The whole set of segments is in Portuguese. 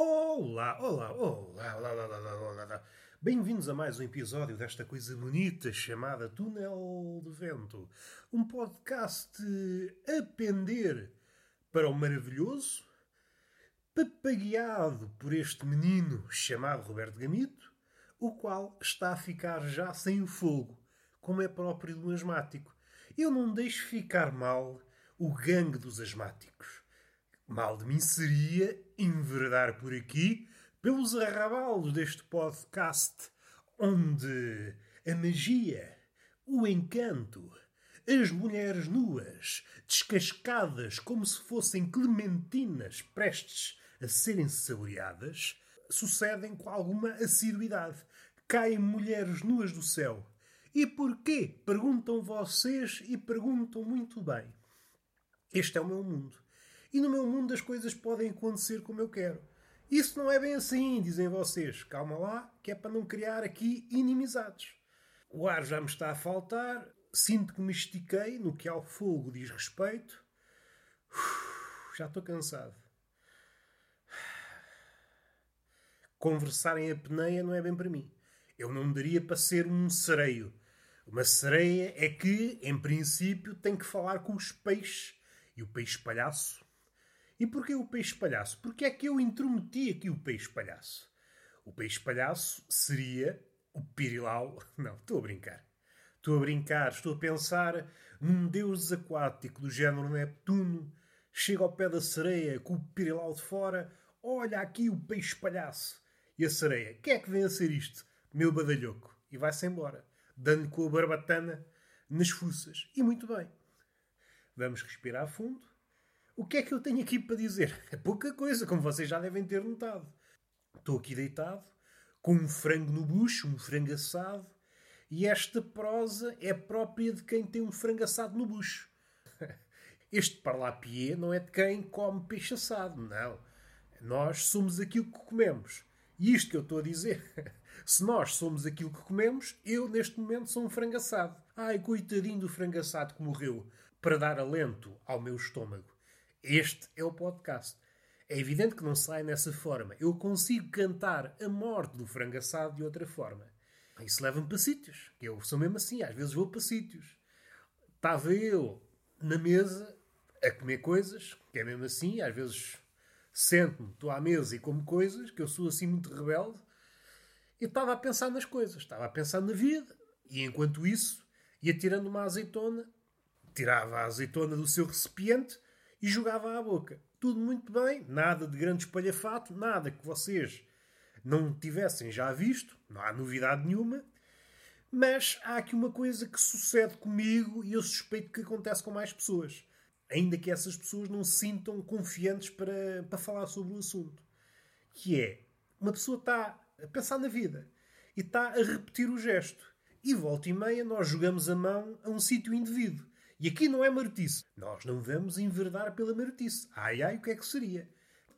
Olá, olá, olá, olá, olá, olá, olá, olá. Bem-vindos a mais um episódio desta coisa bonita chamada Túnel de Vento. Um podcast a pender para o maravilhoso, papagueado por este menino chamado Roberto Gamito, o qual está a ficar já sem o fogo, como é próprio do asmático. Eu não deixo ficar mal o gangue dos asmáticos. Mal de mim seria enverdar por aqui pelos arrabalos deste podcast, onde a magia, o encanto, as mulheres nuas, descascadas como se fossem clementinas prestes a serem saboreadas, sucedem com alguma assiduidade. Caem mulheres nuas do céu. E porquê? Perguntam vocês e perguntam muito bem. Este é o meu mundo. E no meu mundo as coisas podem acontecer como eu quero. Isso não é bem assim, dizem vocês. Calma lá, que é para não criar aqui inimizades. O ar já me está a faltar, sinto que me estiquei no que ao fogo diz respeito. Uf, já estou cansado. Conversar em apneia não é bem para mim. Eu não daria para ser um sereio. Uma sereia é que, em princípio, tem que falar com os peixes. E o peixe palhaço e porquê o peixe palhaço? Porque é que eu intrometi aqui o peixe palhaço? O peixe palhaço seria o pirilau. Não, estou a brincar. Estou a brincar, estou a pensar num deus aquático do género Neptuno. Chega ao pé da sereia com o pirilau de fora. Olha aqui o peixe palhaço. E a sereia, quem é que vem a ser isto? Meu badalhoco. E vai-se embora, dando com a barbatana nas fuças. E muito bem. Vamos respirar fundo o que é que eu tenho aqui para dizer? É pouca coisa, como vocês já devem ter notado. Estou aqui deitado, com um frango no bucho, um frango assado, e esta prosa é própria de quem tem um frango assado no bucho. Este parlapié não é de quem come peixe assado, não. Nós somos aquilo que comemos. E isto que eu estou a dizer, se nós somos aquilo que comemos, eu neste momento sou um frango assado. Ai, coitadinho do frango assado que morreu, para dar alento ao meu estômago. Este é o podcast. É evidente que não sai nessa forma. Eu consigo cantar a morte do frango assado de outra forma. Isso leva-me para sítios. Eu sou mesmo assim, às vezes vou para sítios. Estava eu na mesa a comer coisas, que é mesmo assim, às vezes sento-me, estou à mesa e como coisas, que eu sou assim muito rebelde, e estava a pensar nas coisas, estava a pensar na vida, e enquanto isso ia tirando uma azeitona, tirava a azeitona do seu recipiente e jogava à boca. Tudo muito bem, nada de grande espalhafato, nada que vocês não tivessem já visto, não há novidade nenhuma. Mas há aqui uma coisa que sucede comigo e eu suspeito que acontece com mais pessoas. Ainda que essas pessoas não se sintam confiantes para, para falar sobre o assunto. Que é, uma pessoa está a pensar na vida e está a repetir o gesto. E volta e meia nós jogamos a mão a um sítio indevido. E aqui não é martice. Nós não vamos enverdar pela martice. Ai ai, o que é que seria?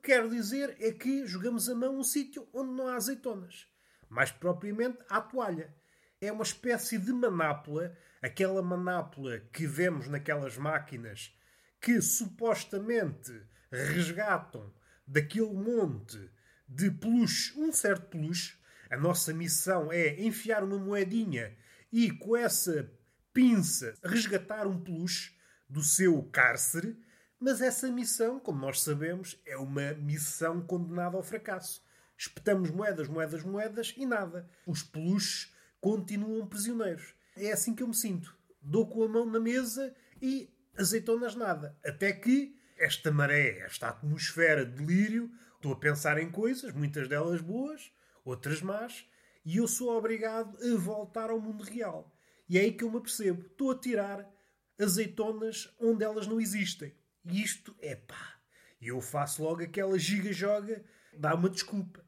Quero dizer é que jogamos a mão um sítio onde não há azeitonas. Mais propriamente, à toalha. É uma espécie de manápula, aquela manápula que vemos naquelas máquinas que supostamente resgatam daquele monte de peluche, um certo peluche. A nossa missão é enfiar uma moedinha e com essa pinça resgatar um peluche do seu cárcere, mas essa missão, como nós sabemos, é uma missão condenada ao fracasso. Espetamos moedas, moedas, moedas e nada. Os peluches continuam prisioneiros. É assim que eu me sinto. Dou com a mão na mesa e azeitonas nada. Até que esta maré, esta atmosfera de delírio, estou a pensar em coisas, muitas delas boas, outras más, e eu sou obrigado a voltar ao mundo real. E é aí que eu me apercebo. Estou a tirar azeitonas onde elas não existem. E isto é pá. E eu faço logo aquela giga-joga, dá uma desculpa.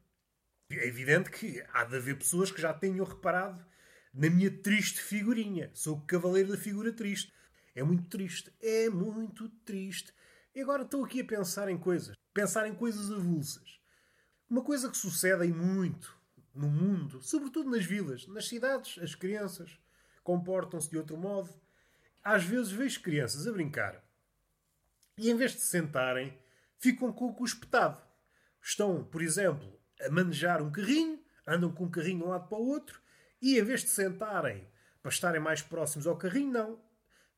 É evidente que há de haver pessoas que já tenham reparado na minha triste figurinha. Sou o cavaleiro da figura triste. É muito triste. É muito triste. E agora estou aqui a pensar em coisas. Pensar em coisas avulsas. Uma coisa que sucede muito no mundo, sobretudo nas vilas, nas cidades, as crianças comportam-se de outro modo. Às vezes vejo crianças a brincar e, em vez de sentarem, ficam com o espetado. Estão, por exemplo, a manejar um carrinho, andam com um carrinho de um lado para o outro, e em vez de sentarem para estarem mais próximos ao carrinho, não.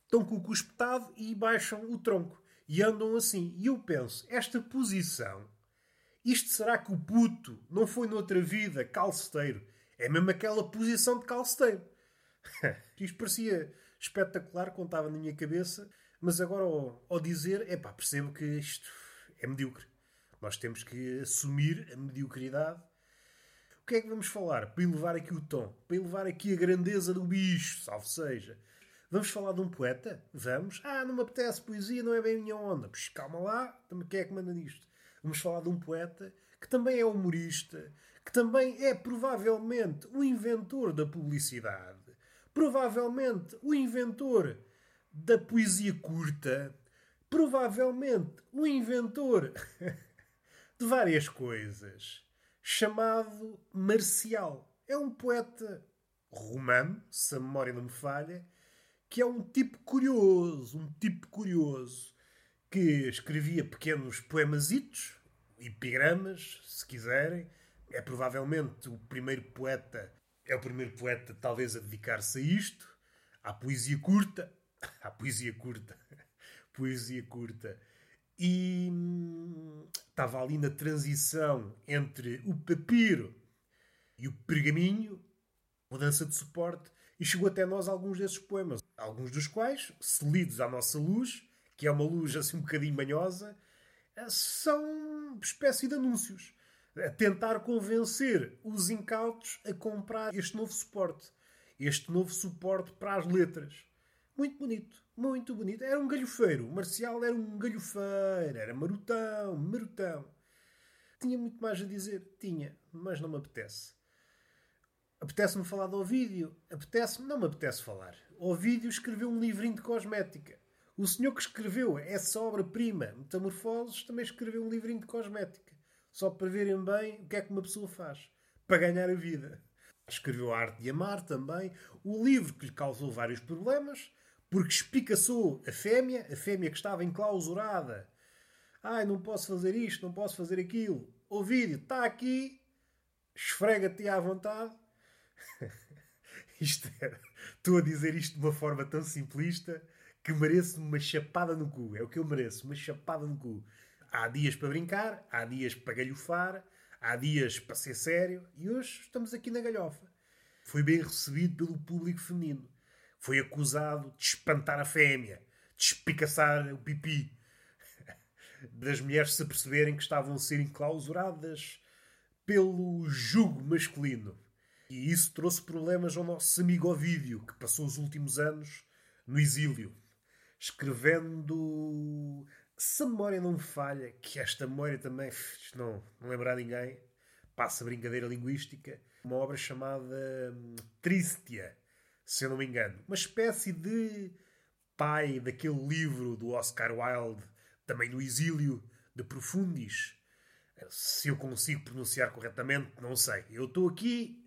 Estão com o espetado e baixam o tronco. E andam assim. E eu penso, esta posição, isto será que o puto não foi noutra vida calceteiro? É mesmo aquela posição de calceteiro. isto parecia espetacular quando estava na minha cabeça, mas agora ao, ao dizer, é pá, percebo que isto é medíocre. Nós temos que assumir a mediocridade o que é que vamos falar? Para elevar aqui o tom, para elevar aqui a grandeza do bicho, salve seja. Vamos falar de um poeta? Vamos? Ah, não me apetece poesia, não é bem a minha onda. Pois calma lá, quem é que manda nisto? Vamos falar de um poeta que também é humorista, que também é provavelmente o inventor da publicidade, provavelmente o inventor da poesia curta, provavelmente o inventor de várias coisas chamado Marcial. É um poeta romano, se a memória não me falha, que é um tipo curioso, um tipo curioso, que escrevia pequenos poemazitos, epigramas, se quiserem. É provavelmente o primeiro poeta, é o primeiro poeta talvez a dedicar-se a isto, à poesia curta, à poesia curta, poesia curta. E hum, estava ali na transição entre o papiro e o pergaminho, mudança de suporte, e chegou até nós alguns desses poemas, alguns dos quais, se lidos à nossa luz, que é uma luz assim um bocadinho manhosa, são espécie de anúncios. A tentar convencer os incautos a comprar este novo suporte. Este novo suporte para as letras. Muito bonito. Muito bonito. Era um galhofeiro. O Marcial era um galhofeiro. Era marotão, marotão. Tinha muito mais a dizer. Tinha. Mas não me apetece. Apetece-me falar de Ovídio. Apetece-me. Não me apetece falar. Ovídio escreveu um livrinho de cosmética. O senhor que escreveu essa obra-prima, Metamorfoses, também escreveu um livrinho de cosmética. Só para verem bem o que é que uma pessoa faz. Para ganhar a vida. Escreveu A Arte de Amar também. O livro que lhe causou vários problemas porque espicaçou a fêmea, a fêmea que estava enclausurada. Ai, não posso fazer isto, não posso fazer aquilo. O vídeo está aqui, esfrega-te à vontade. isto era. Estou a dizer isto de uma forma tão simplista que mereço uma chapada no cu. É o que eu mereço, uma chapada no cu. Há dias para brincar, há dias para galhofar, há dias para ser sério e hoje estamos aqui na galhofa. Foi bem recebido pelo público feminino foi acusado de espantar a fêmea, de espicaçar o pipi, das mulheres se perceberem que estavam a ser enclausuradas pelo jugo masculino. E isso trouxe problemas ao nosso amigo Ovídio, que passou os últimos anos no exílio, escrevendo. Se a memória não me falha, que esta memória também, não, não lembrar ninguém, passa brincadeira linguística, uma obra chamada hum, Tristia, se eu não me engano. Uma espécie de pai daquele livro do Oscar Wilde, também no exílio, de Profundis. Se eu consigo pronunciar corretamente, não sei. Eu estou aqui,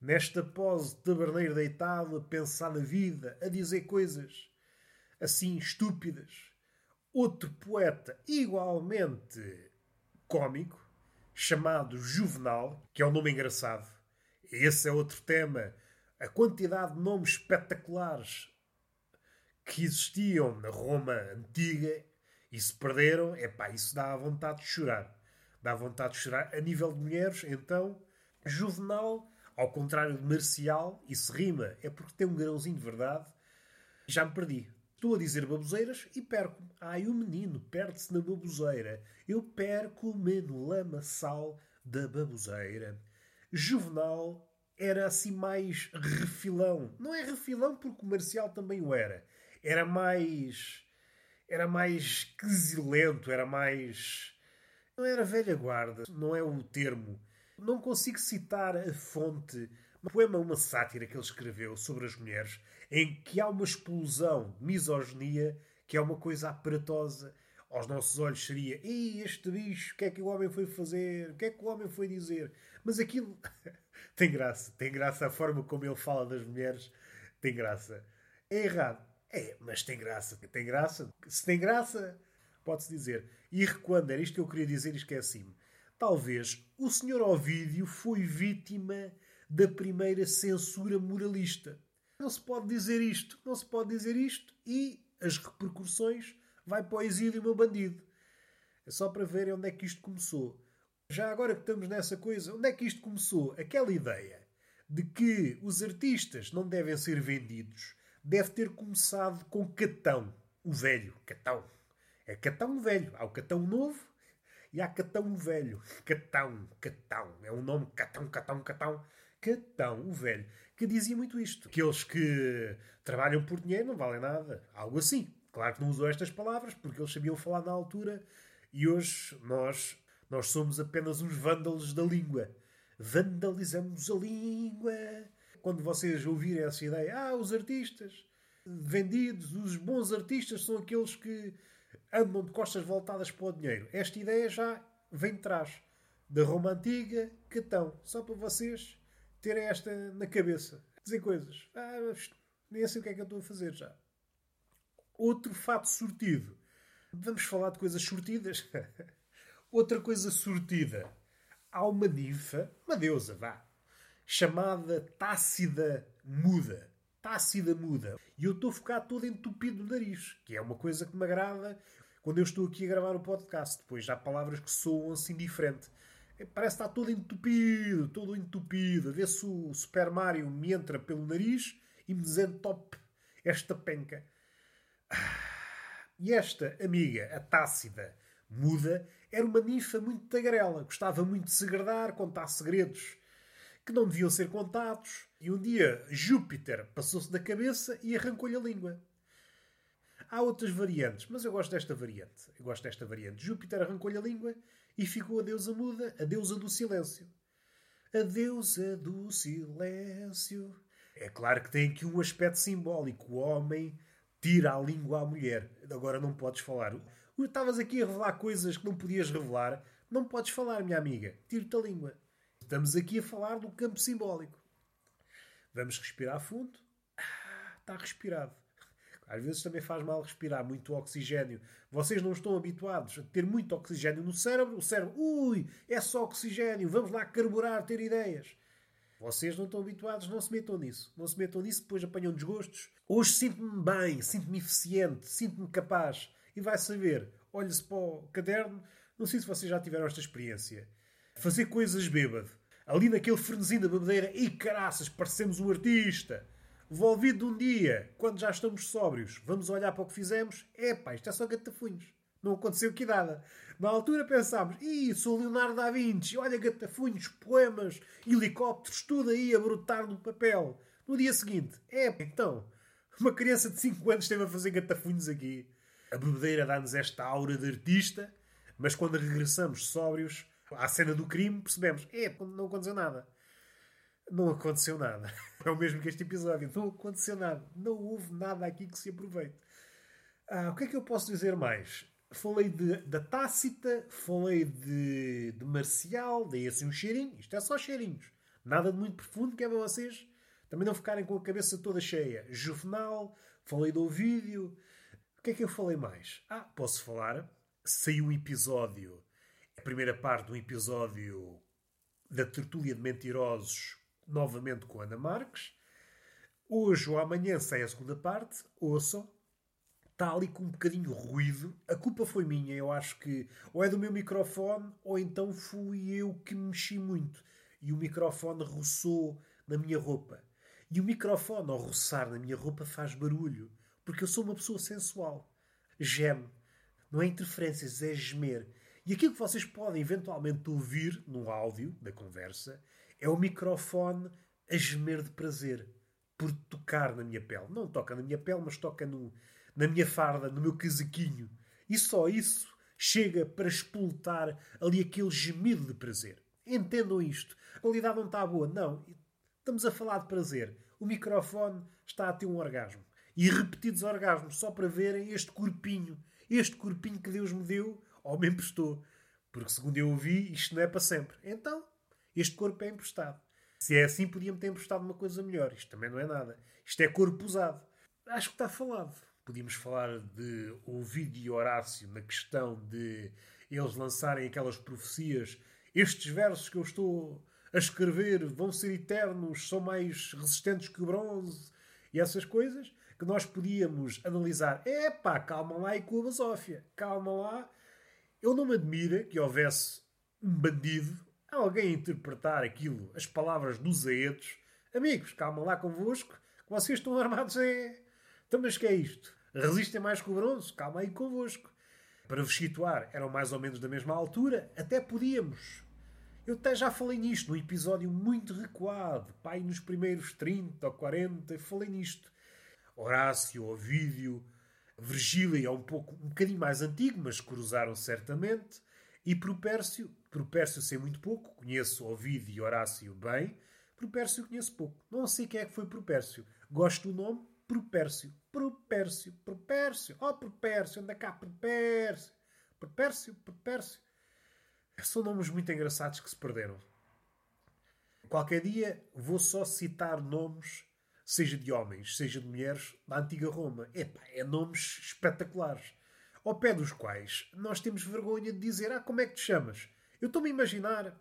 nesta pose de taberneiro deitado, a pensar na vida, a dizer coisas assim estúpidas. Outro poeta igualmente cômico, chamado Juvenal, que é um nome engraçado. Esse é outro tema a quantidade de nomes espetaculares que existiam na Roma antiga e se perderam, é pá, isso dá vontade de chorar. Dá vontade de chorar. A nível de mulheres, então, Juvenal, ao contrário de Marcial, e se rima, é porque tem um grãozinho de verdade, já me perdi. Estou a dizer baboseiras e perco-me. Ai, o menino perde-se na baboseira. Eu perco-me no lamaçal da baboseira. Juvenal era assim mais refilão. Não é refilão porque o Marcial também o era. Era mais. Era mais quesilento, era mais. Não era velha guarda, não é o termo. Não consigo citar a fonte. Um poema, uma sátira que ele escreveu sobre as mulheres, em que há uma explosão de misoginia que é uma coisa aparatosa. Aos nossos olhos seria: Ei, este bicho, o que é que o homem foi fazer? O que é que o homem foi dizer? Mas aquilo. tem graça. Tem graça a forma como ele fala das mulheres. Tem graça. É errado. É, mas tem graça. Tem graça. Se tem graça, pode-se dizer. E recuando, era isto que eu queria dizer e esqueci-me. Talvez o Sr. Ovídio foi vítima da primeira censura moralista. Não se pode dizer isto, não se pode dizer isto e as repercussões vai para o exílio, meu bandido. É só para ver onde é que isto começou. Já agora que estamos nessa coisa, onde é que isto começou? Aquela ideia de que os artistas não devem ser vendidos deve ter começado com Catão, o velho. Catão. É Catão velho. Há o Catão novo e há Catão velho. Catão, Catão. É um nome Catão, Catão, Catão. Catão, o velho, que dizia muito isto. Aqueles que trabalham por dinheiro não valem nada. Algo assim. Claro que não usou estas palavras, porque eles sabiam falar na altura e hoje nós, nós somos apenas uns vândalos da língua. Vandalizamos a língua. Quando vocês ouvirem essa ideia, ah, os artistas vendidos, os bons artistas são aqueles que andam de costas voltadas para o dinheiro. Esta ideia já vem de trás da Roma Antiga, Catão. Só para vocês terem esta na cabeça. Dizer coisas. Ah, nem sei o que é que eu estou a fazer já. Outro fato sortido. Vamos falar de coisas sortidas? Outra coisa sortida. Há uma ninfa, uma deusa, vá, chamada Tácida Muda. Tácida Muda. E eu estou a ficar todo entupido no nariz, que é uma coisa que me agrada quando eu estou aqui a gravar o podcast. Depois há palavras que soam assim diferente. É, parece que está todo entupido, todo entupido. Ver se o Super Mario me entra pelo nariz e me desentope esta penca. E esta amiga, a Tácida Muda, era uma ninfa muito tagarela. Gostava muito de segredar, contar segredos que não deviam ser contados. E um dia Júpiter passou-se da cabeça e arrancou-lhe a língua. Há outras variantes, mas eu gosto desta variante. Eu gosto desta variante. Júpiter arrancou-lhe a língua e ficou a deusa muda, a deusa do silêncio. A deusa do silêncio. É claro que tem aqui um aspecto simbólico. O homem tira a língua à mulher. Agora não podes falar. Estavas aqui a revelar coisas que não podias revelar. Não podes falar, minha amiga. Tiro-te a língua. Estamos aqui a falar do campo simbólico. Vamos respirar fundo. Ah, está respirado. Às vezes também faz mal respirar muito oxigênio. Vocês não estão habituados a ter muito oxigênio no cérebro. O cérebro, ui, é só oxigênio, vamos lá carburar, ter ideias. Vocês não estão habituados, não se metam nisso. Não se metam nisso, depois apanham desgostos. Hoje sinto-me bem, sinto-me eficiente, sinto-me capaz. E vai saber, olhe-se para o caderno. Não sei se vocês já tiveram esta experiência. Fazer coisas bêbado. Ali naquele fernezinho da bebedeira, e caraças, parecemos um artista. Volvido um dia, quando já estamos sóbrios, vamos olhar para o que fizemos. Epá, isto é só gatafunhos. Não aconteceu que nada. Na altura pensámos, ih, sou Leonardo da Vinci, olha gatafunhos, poemas, helicópteros, tudo aí a brotar no papel. No dia seguinte, é, então, uma criança de 5 anos esteve a fazer gatafunhos aqui. A bebedeira dá-nos esta aura de artista, mas quando regressamos sóbrios à cena do crime, percebemos, é, não aconteceu nada. Não aconteceu nada. É o mesmo que este episódio. Não aconteceu nada. Não houve nada aqui que se aproveite. Ah, o que é que eu posso dizer mais? Falei de, da Tácita, falei de, de Marcial, dei assim um cheirinho. Isto é só cheirinhos. Nada de muito profundo, que é para vocês também não ficarem com a cabeça toda cheia. Juvenal, falei do Ovídio. O que é que eu falei mais? Ah, posso falar. Saiu um episódio, a primeira parte um episódio da Tertúlia de Mentirosos novamente com Ana Marques. Hoje ou amanhã sai a segunda parte. Ouçam. Está ali com um bocadinho ruído. A culpa foi minha. Eu acho que ou é do meu microfone ou então fui eu que mexi muito. E o microfone roçou na minha roupa. E o microfone, ao roçar na minha roupa, faz barulho. Porque eu sou uma pessoa sensual. Geme. Não é interferências, é gemer. E aquilo que vocês podem eventualmente ouvir no áudio da conversa é o microfone a gemer de prazer por tocar na minha pele. Não toca na minha pele, mas toca no, na minha farda, no meu casaquinho. E só isso chega para explotar ali aquele gemido de prazer. Entendam isto. A qualidade não está boa. Não. Estamos a falar de prazer. O microfone está a ter um orgasmo. E repetidos orgasmos, só para verem este corpinho. Este corpinho que Deus me deu, ou me emprestou. Porque segundo eu ouvi, isto não é para sempre. Então, este corpo é emprestado. Se é assim, podia-me ter emprestado uma coisa melhor. Isto também não é nada. Isto é corpo usado. Acho que está falado. Podíamos falar de Ovídio e Horácio na questão de eles lançarem aquelas profecias Estes versos que eu estou a escrever vão ser eternos, são mais resistentes que o bronze e essas coisas que nós podíamos analisar. É pá, calma lá e com a basófia. Calma lá. Eu não me admira que houvesse um bandido, alguém a interpretar aquilo, as palavras dos aetos. Amigos, calma lá convosco, que vocês estão armados é... Então, mas que é isto? Resistem mais que o bronze? Calma aí convosco. Para vos situar, eram mais ou menos da mesma altura, até podíamos. Eu até já falei nisto num episódio muito recuado, pai, nos primeiros 30 ou 40, falei nisto. Horácio, Ovídio, Virgílio é um pouco, um bocadinho mais antigo, mas cruzaram certamente. E Propércio, Propércio sei muito pouco, conheço Ovídio e Horácio bem, Propércio conheço pouco. Não sei quem é que foi Propércio. Gosto do nome Propércio. Propércio, Propércio. Oh, Propércio, anda cá, Propércio. Propércio, Propércio. São nomes muito engraçados que se perderam. Qualquer dia vou só citar nomes, seja de homens, seja de mulheres, da antiga Roma. Epá, é nomes espetaculares. Ao pé dos quais nós temos vergonha de dizer: Ah, como é que te chamas? Eu estou-me a imaginar.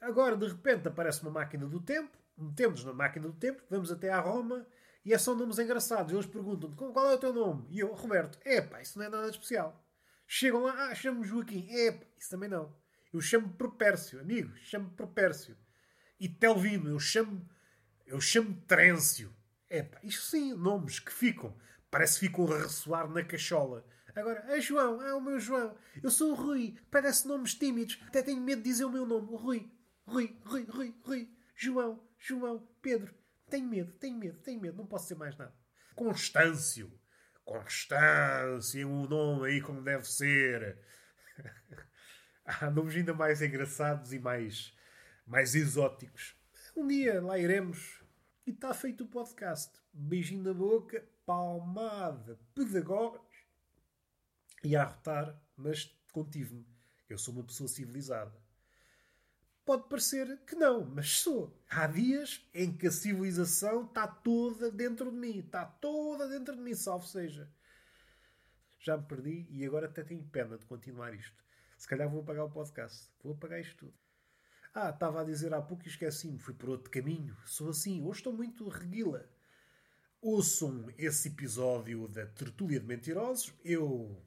Agora, de repente, aparece uma máquina do tempo, metemos na máquina do tempo, vamos até à Roma e é só nomes engraçados. Eles perguntam qual é o teu nome? E eu, Roberto, epá, isso não é nada especial. Chegam lá, ah, chamo-me Joaquim. Epá, isso também não. Eu chamo Propércio, amigo, chamo Propércio. E Telvino, eu chamo eu chamo Trêncio. Epá, isto sim, nomes que ficam. Parece que ficam a ressoar na cachola. Agora, é João, é o meu João. Eu sou o Rui. Parece nomes tímidos. Até tenho medo de dizer o meu nome. O Rui. Rui, Rui, Rui, Rui. João, João, Pedro. Tenho medo, tenho medo, tenho medo. Não posso ser mais nada. Constâncio. Constância, o nome aí como deve ser. Há nomes ainda mais engraçados e mais, mais exóticos. Um dia lá iremos e está feito o podcast. Beijinho na boca, palmada pedagógica e a arrotar, mas contive-me. Eu sou uma pessoa civilizada. Pode parecer que não, mas sou. Há dias em que a civilização está toda dentro de mim. Está toda dentro de mim, salvo seja. Já me perdi e agora até tenho pena de continuar isto. Se calhar vou apagar o podcast. Vou apagar isto tudo. Ah, estava a dizer há pouco e esqueci-me. Fui por outro caminho. Sou assim. Hoje estou muito reguila. Ouçam esse episódio da Tertúlia de Mentirosos. Eu,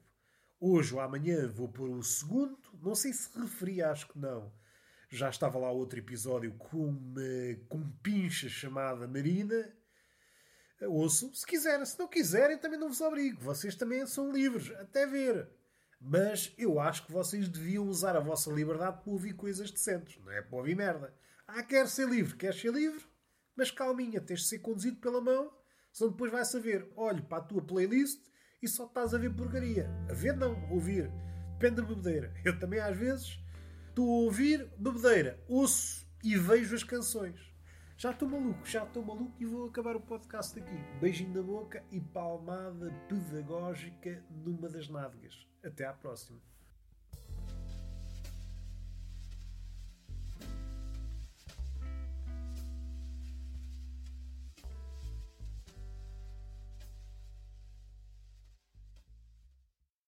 hoje ou amanhã, vou pôr o segundo. Não sei se referia, acho que não já estava lá outro episódio com uma com pincha chamada Marina. Ouçam, se quiserem. Se não quiserem, também não vos obrigo. Vocês também são livres, até ver. Mas eu acho que vocês deviam usar a vossa liberdade para ouvir coisas decentes, não é para ouvir merda. Ah, quer ser livre, quer ser livre, mas calminha, tens de ser conduzido pela mão, senão depois vai saber. Olhe para a tua playlist e só estás a ver porcaria. A ver não, ouvir. Depende da bebedeira. Eu também às vezes Estou a ouvir bebedeira, ouço e vejo as canções. Já estou maluco, já estou maluco e vou acabar o podcast aqui. Beijinho na boca e palmada pedagógica numa das nádegas. Até à próxima.